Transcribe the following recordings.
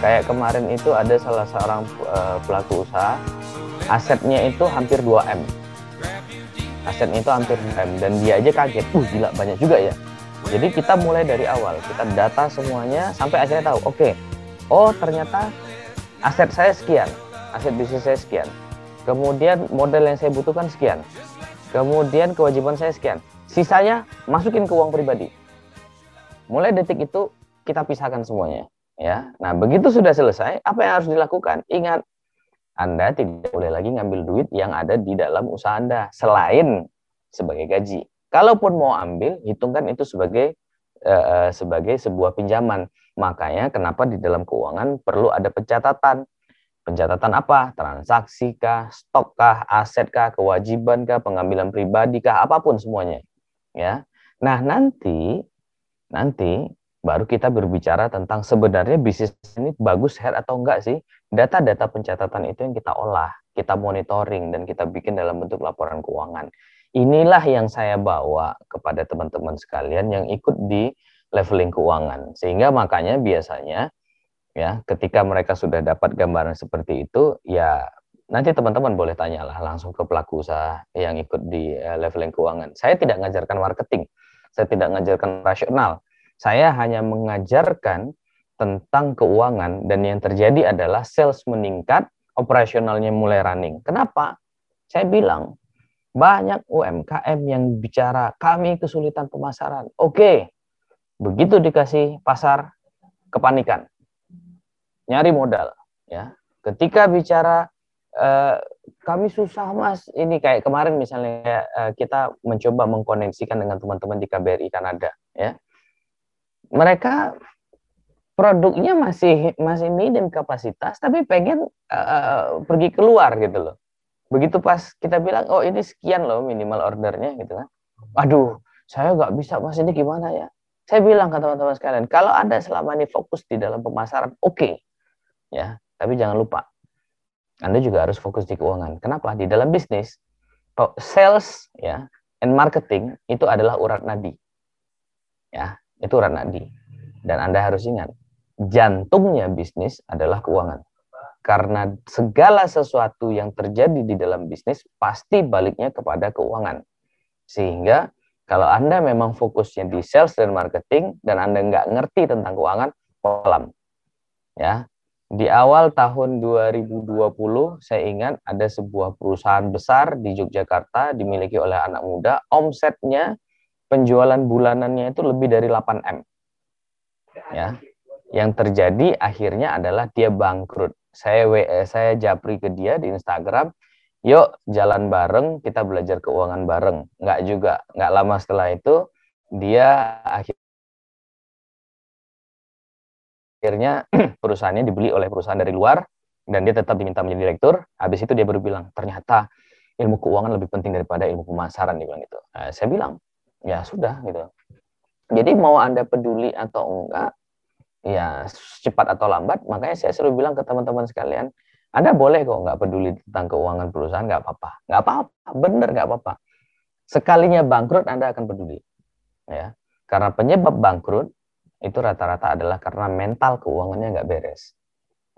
Kayak kemarin itu ada salah seorang uh, pelaku usaha, asetnya itu hampir 2M. Asetnya itu hampir 2M dan dia aja kaget, uh gila banyak juga ya. Jadi kita mulai dari awal, kita data semuanya sampai akhirnya tahu, oke, okay, oh ternyata aset saya sekian, aset bisnis saya sekian. Kemudian model yang saya butuhkan sekian. Kemudian kewajiban saya sekian. Sisanya masukin ke uang pribadi. Mulai detik itu kita pisahkan semuanya, ya. Nah, begitu sudah selesai, apa yang harus dilakukan? Ingat, Anda tidak boleh lagi ngambil duit yang ada di dalam usaha Anda selain sebagai gaji. Kalaupun mau ambil, hitungkan itu sebagai uh, sebagai sebuah pinjaman. Makanya kenapa di dalam keuangan perlu ada pencatatan Pencatatan apa? Transaksi kah, stok kah, aset kah, kewajiban kah, pengambilan pribadi kah, apa pun semuanya. Ya. Nah, nanti nanti baru kita berbicara tentang sebenarnya bisnis ini bagus head atau enggak sih? Data-data pencatatan itu yang kita olah, kita monitoring dan kita bikin dalam bentuk laporan keuangan. Inilah yang saya bawa kepada teman-teman sekalian yang ikut di leveling keuangan. Sehingga makanya biasanya ya ketika mereka sudah dapat gambaran seperti itu ya nanti teman-teman boleh tanyalah langsung ke pelaku usaha yang ikut di uh, leveling keuangan. Saya tidak mengajarkan marketing saya tidak mengajarkan rasional. Saya hanya mengajarkan tentang keuangan dan yang terjadi adalah sales meningkat operasionalnya mulai running. Kenapa? Saya bilang banyak UMKM yang bicara kami kesulitan pemasaran. Oke begitu dikasih pasar kepanikan nyari modal ya. Ketika bicara uh, kami susah mas. Ini kayak kemarin misalnya uh, kita mencoba mengkoneksikan dengan teman-teman di KBRI Kanada ya. Mereka produknya masih masih medium kapasitas tapi pengen uh, pergi keluar gitu loh. Begitu pas kita bilang oh ini sekian loh minimal ordernya gitu kan. Aduh saya nggak bisa mas. Ini gimana ya? Saya bilang ke teman-teman sekalian kalau anda selama ini fokus di dalam pemasaran oke. okay ya. Tapi jangan lupa, Anda juga harus fokus di keuangan. Kenapa? Di dalam bisnis, sales ya and marketing itu adalah urat nadi. Ya, itu urat nadi. Dan Anda harus ingat, jantungnya bisnis adalah keuangan. Karena segala sesuatu yang terjadi di dalam bisnis pasti baliknya kepada keuangan. Sehingga kalau Anda memang fokusnya di sales dan marketing dan Anda nggak ngerti tentang keuangan, kolam. Ya, di awal tahun 2020, saya ingat ada sebuah perusahaan besar di Yogyakarta dimiliki oleh anak muda, omsetnya penjualan bulanannya itu lebih dari 8M. Ya. Yang terjadi akhirnya adalah dia bangkrut. Saya WE, saya japri ke dia di Instagram, yuk jalan bareng, kita belajar keuangan bareng. Enggak juga, enggak lama setelah itu dia akhirnya akhirnya perusahaannya dibeli oleh perusahaan dari luar dan dia tetap diminta menjadi direktur. Habis itu dia baru bilang, ternyata ilmu keuangan lebih penting daripada ilmu pemasaran dia bilang gitu. Nah, saya bilang, ya sudah gitu. Jadi mau Anda peduli atau enggak, ya cepat atau lambat, makanya saya selalu bilang ke teman-teman sekalian, Anda boleh kok nggak peduli tentang keuangan perusahaan, nggak apa-apa. Nggak apa-apa, bener nggak apa-apa. Sekalinya bangkrut, Anda akan peduli. Ya, Karena penyebab bangkrut itu rata-rata adalah karena mental keuangannya nggak beres.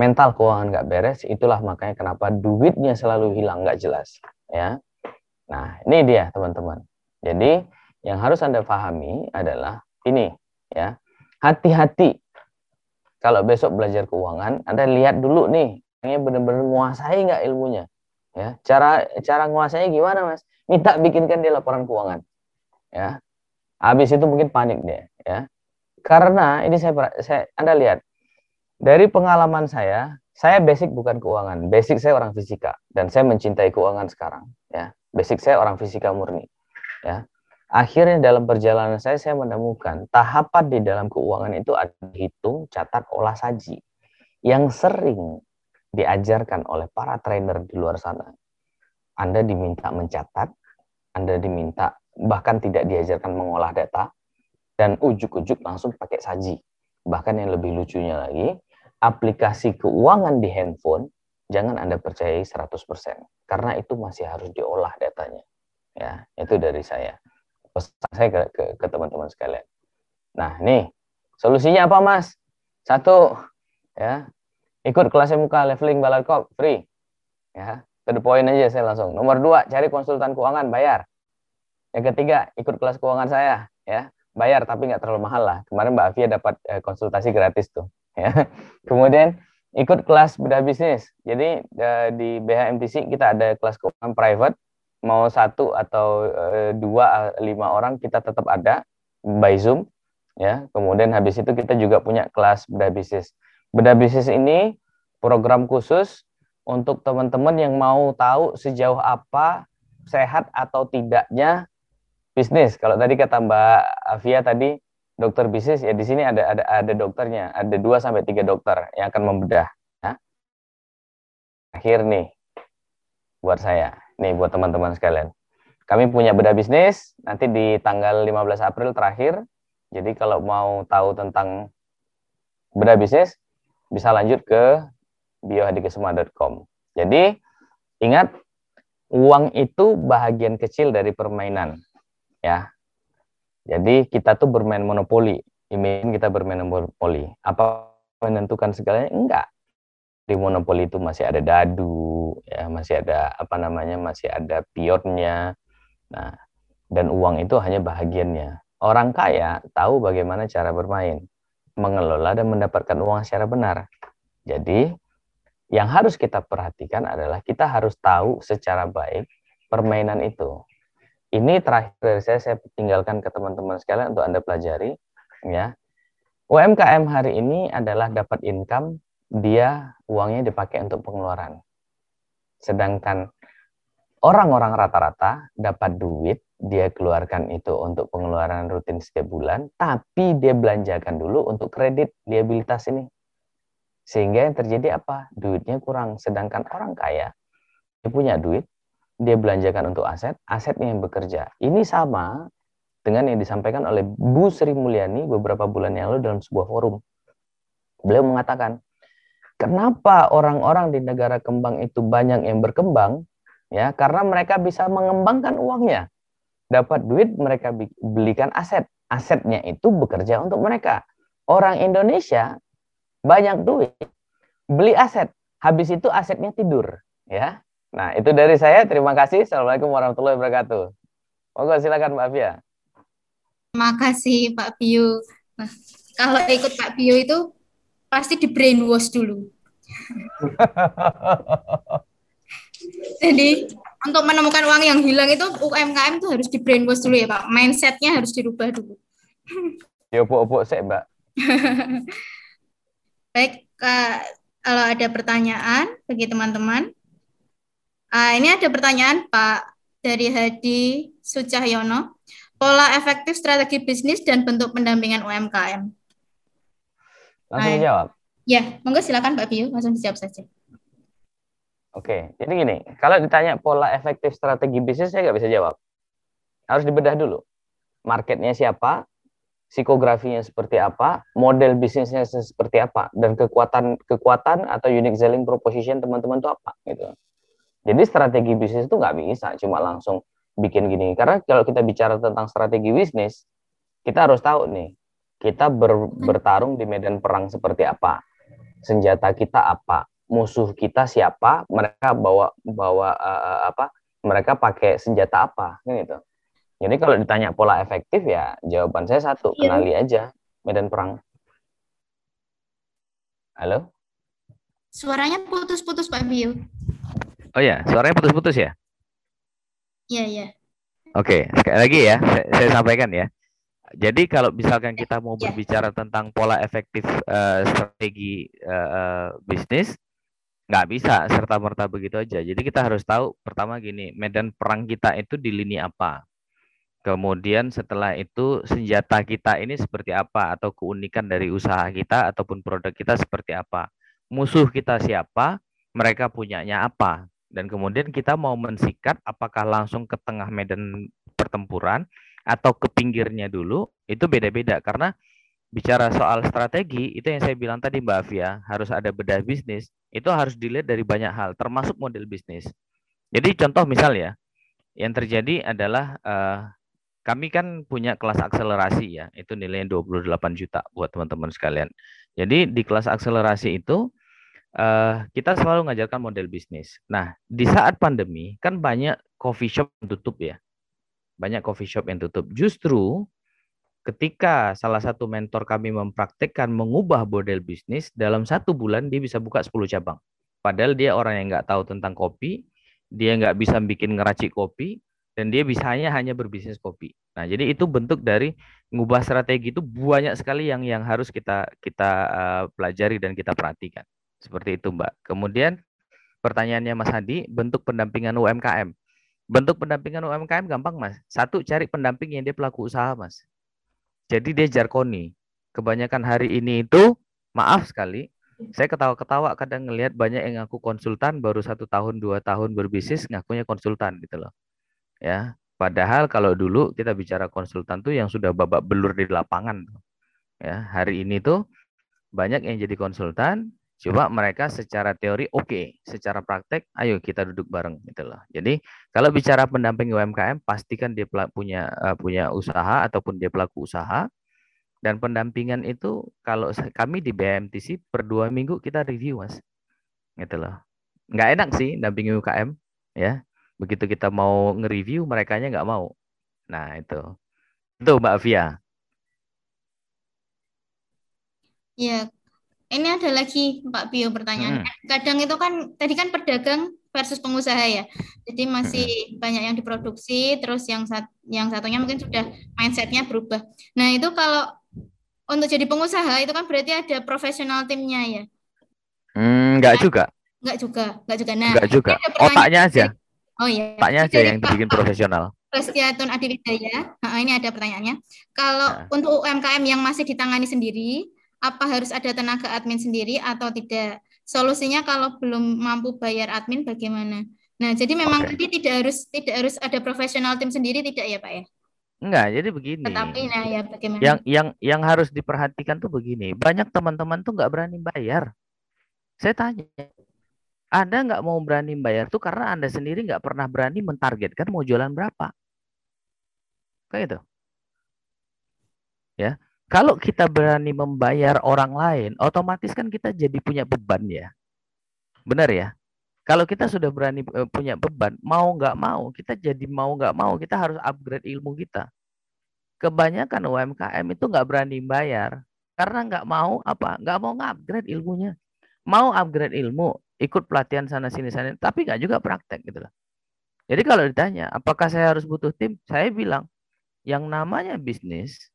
Mental keuangan nggak beres, itulah makanya kenapa duitnya selalu hilang nggak jelas. Ya, nah ini dia teman-teman. Jadi yang harus anda pahami adalah ini, ya hati-hati. Kalau besok belajar keuangan, anda lihat dulu nih, ini benar-benar menguasai nggak ilmunya. Ya, cara cara menguasai gimana mas? Minta bikinkan dia laporan keuangan. Ya, habis itu mungkin panik dia. Ya, karena ini saya, saya Anda lihat dari pengalaman saya, saya basic bukan keuangan, basic saya orang fisika dan saya mencintai keuangan sekarang. Ya, basic saya orang fisika murni. Ya, akhirnya dalam perjalanan saya saya menemukan tahapan di dalam keuangan itu ada hitung, catat, olah saji yang sering diajarkan oleh para trainer di luar sana. Anda diminta mencatat, Anda diminta bahkan tidak diajarkan mengolah data, dan ujuk-ujuk langsung pakai saji. Bahkan yang lebih lucunya lagi, aplikasi keuangan di handphone jangan Anda percayai 100% karena itu masih harus diolah datanya. Ya, itu dari saya. Pesan saya ke, teman-teman sekalian. Nah, nih, solusinya apa, Mas? Satu, ya, ikut kelas muka leveling balarkop free. Ya, to the point aja saya langsung. Nomor dua, cari konsultan keuangan bayar. Yang ketiga, ikut kelas keuangan saya, ya, bayar tapi nggak terlalu mahal lah. Kemarin Mbak Avia dapat eh, konsultasi gratis tuh, ya. Kemudian ikut kelas bedah bisnis. Jadi uh, di BHMTC kita ada kelas keuangan private, mau satu atau uh, dua lima orang kita tetap ada by Zoom, ya. Kemudian habis itu kita juga punya kelas bedah bisnis. Bedah bisnis ini program khusus untuk teman-teman yang mau tahu sejauh apa sehat atau tidaknya bisnis. Kalau tadi kata Mbak Avia tadi dokter bisnis ya di sini ada ada ada dokternya, ada 2 sampai tiga dokter yang akan membedah. Ya. Akhir nih buat saya, nih buat teman-teman sekalian. Kami punya bedah bisnis nanti di tanggal 15 April terakhir. Jadi kalau mau tahu tentang bedah bisnis bisa lanjut ke biohadikesuma.com. Jadi ingat uang itu bahagian kecil dari permainan ya jadi kita tuh bermain monopoli. Imin kita bermain monopoli. Apa menentukan segalanya? Enggak. Di monopoli itu masih ada dadu, ya masih ada apa namanya, masih ada pionnya. Nah, dan uang itu hanya bahagiannya. Orang kaya tahu bagaimana cara bermain, mengelola dan mendapatkan uang secara benar. Jadi, yang harus kita perhatikan adalah kita harus tahu secara baik permainan itu ini terakhir dari saya saya tinggalkan ke teman-teman sekalian untuk Anda pelajari ya. UMKM hari ini adalah dapat income, dia uangnya dipakai untuk pengeluaran. Sedangkan orang-orang rata-rata dapat duit, dia keluarkan itu untuk pengeluaran rutin setiap bulan, tapi dia belanjakan dulu untuk kredit liabilitas ini. Sehingga yang terjadi apa? Duitnya kurang. Sedangkan orang kaya, dia punya duit, dia belanjakan untuk aset, asetnya yang bekerja. Ini sama dengan yang disampaikan oleh Bu Sri Mulyani beberapa bulan yang lalu dalam sebuah forum. Beliau mengatakan, kenapa orang-orang di negara kembang itu banyak yang berkembang? Ya, karena mereka bisa mengembangkan uangnya. Dapat duit, mereka belikan aset. Asetnya itu bekerja untuk mereka. Orang Indonesia banyak duit, beli aset. Habis itu asetnya tidur, ya Nah, itu dari saya. Terima kasih. Assalamualaikum warahmatullahi wabarakatuh. Monggo silakan Mbak Fia. Terima kasih Pak Bio. Nah, kalau ikut Pak Bio itu pasti di brainwash dulu. Jadi untuk menemukan uang yang hilang itu UMKM itu harus di brainwash dulu ya Pak. Mindsetnya harus dirubah dulu. Ya opo-opo sih Mbak. Baik, kalau ada pertanyaan bagi teman-teman, Uh, ini ada pertanyaan Pak dari Hadi Sucahyono. Pola efektif strategi bisnis dan bentuk pendampingan UMKM. Langsung dijawab. Ya, monggo silakan Pak Bio, langsung dijawab saja. Oke, jadi gini, kalau ditanya pola efektif strategi bisnis, saya nggak bisa jawab. Harus dibedah dulu. Marketnya siapa, psikografinya seperti apa, model bisnisnya seperti apa, dan kekuatan kekuatan atau unique selling proposition teman-teman itu apa, gitu. Jadi strategi bisnis itu nggak bisa cuma langsung bikin gini. Karena kalau kita bicara tentang strategi bisnis, kita harus tahu nih, kita ber, bertarung di medan perang seperti apa, senjata kita apa, musuh kita siapa, mereka bawa bawa uh, apa, mereka pakai senjata apa, kan gitu. Jadi kalau ditanya pola efektif ya jawaban saya satu, iya. kenali aja medan perang. Halo? Suaranya putus-putus Pak Bio. Oh ya, suaranya putus-putus ya? Iya, iya. Oke, sekali lagi ya, saya, saya sampaikan ya. Jadi kalau misalkan kita mau ya. berbicara tentang pola efektif uh, strategi uh, bisnis, nggak bisa serta merta begitu aja. Jadi kita harus tahu pertama gini, medan perang kita itu di lini apa. Kemudian setelah itu senjata kita ini seperti apa atau keunikan dari usaha kita ataupun produk kita seperti apa. Musuh kita siapa, mereka punyanya apa dan kemudian kita mau mensikat apakah langsung ke tengah medan pertempuran atau ke pinggirnya dulu itu beda-beda karena bicara soal strategi, itu yang saya bilang tadi Mbak Afia, harus ada bedah bisnis, itu harus dilihat dari banyak hal, termasuk model bisnis. Jadi contoh misal ya, yang terjadi adalah uh, kami kan punya kelas akselerasi ya, itu nilainya 28 juta buat teman-teman sekalian. Jadi di kelas akselerasi itu uh, kita selalu mengajarkan model bisnis. Nah, di saat pandemi kan banyak coffee shop yang tutup ya. Banyak coffee shop yang tutup. Justru ketika salah satu mentor kami mempraktekkan mengubah model bisnis, dalam satu bulan dia bisa buka 10 cabang. Padahal dia orang yang nggak tahu tentang kopi, dia nggak bisa bikin ngeracik kopi, dan dia bisanya hanya berbisnis kopi. Nah, jadi itu bentuk dari mengubah strategi itu banyak sekali yang yang harus kita kita uh, pelajari dan kita perhatikan. Seperti itu, Mbak. Kemudian pertanyaannya Mas Hadi, bentuk pendampingan UMKM. Bentuk pendampingan UMKM gampang, Mas. Satu, cari pendamping yang dia pelaku usaha, Mas. Jadi dia jarkoni. Kebanyakan hari ini itu, maaf sekali, saya ketawa-ketawa kadang ngelihat banyak yang ngaku konsultan baru satu tahun dua tahun berbisnis ngakunya konsultan gitu loh ya padahal kalau dulu kita bicara konsultan tuh yang sudah babak belur di lapangan ya hari ini tuh banyak yang jadi konsultan coba mereka secara teori oke okay. secara praktek ayo kita duduk bareng gitu loh jadi kalau bicara pendamping UMKM pastikan dia punya uh, punya usaha ataupun dia pelaku usaha dan pendampingan itu kalau kami di BMTC per dua minggu kita review mas. Gitu loh. Nggak enak sih dampingi UKM ya. Begitu kita mau nge-review mereka nggak mau. Nah itu. Itu Mbak Via. Ya, ini ada lagi Pak Bio pertanyaan. Hmm. Kadang itu kan tadi kan pedagang versus pengusaha ya. Jadi masih hmm. banyak yang diproduksi, terus yang sat, yang satunya mungkin sudah mindsetnya berubah. Nah itu kalau untuk jadi pengusaha itu kan berarti ada profesional timnya ya? Hmm, enggak nah, juga. Enggak juga, enggak juga. Nah, enggak juga. Otaknya aja. Oh iya. Otaknya aja yang dibikin profesional. Prestiatun Adiwidaya. Nah, ini ada pertanyaannya. Kalau nah. untuk UMKM yang masih ditangani sendiri, apa harus ada tenaga admin sendiri atau tidak? Solusinya kalau belum mampu bayar admin bagaimana? Nah, jadi memang okay. tadi tidak harus tidak harus ada profesional tim sendiri tidak ya, Pak ya? Enggak, jadi begini. Tetapi nah ya bagaimana? Yang yang yang harus diperhatikan tuh begini. Banyak teman-teman tuh nggak berani bayar. Saya tanya, Anda nggak mau berani bayar tuh karena Anda sendiri nggak pernah berani mentargetkan mau jualan berapa. Kayak itu. Ya. Kalau kita berani membayar orang lain, otomatis kan kita jadi punya beban ya. Benar ya? Kalau kita sudah berani uh, punya beban, mau nggak mau, kita jadi mau nggak mau, kita harus upgrade ilmu kita. Kebanyakan UMKM itu nggak berani bayar karena nggak mau apa, nggak mau ngupgrade ilmunya. Mau upgrade ilmu, ikut pelatihan sana sini sana, tapi nggak juga praktek gitu loh. Jadi kalau ditanya, apakah saya harus butuh tim? Saya bilang, yang namanya bisnis,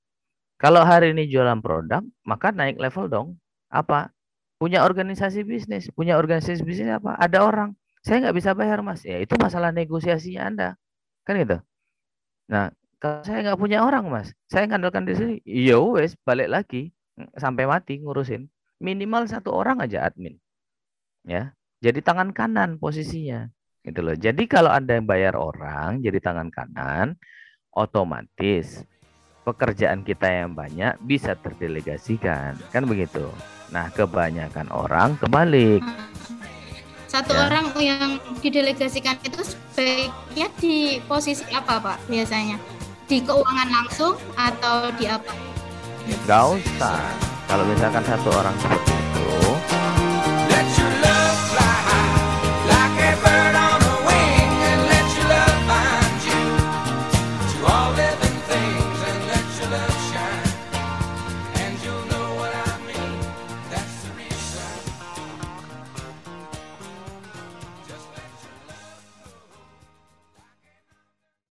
kalau hari ini jualan produk, maka naik level dong. Apa? punya organisasi bisnis, punya organisasi bisnis apa? Ada orang, saya nggak bisa bayar mas, ya itu masalah negosiasinya anda, kan gitu. Nah, kalau saya nggak punya orang mas, saya ngandalkan di sini, ya wes balik lagi sampai mati ngurusin, minimal satu orang aja admin, ya. Jadi tangan kanan posisinya, gitu loh. Jadi kalau anda yang bayar orang, jadi tangan kanan, otomatis pekerjaan kita yang banyak bisa terdelegasikan, kan begitu. Nah, kebanyakan orang kebalik. Satu ya. orang yang didelegasikan itu sebaiknya di posisi apa, Pak? Biasanya di keuangan langsung atau di apa? Gak usah. Kalau misalkan satu orang seperti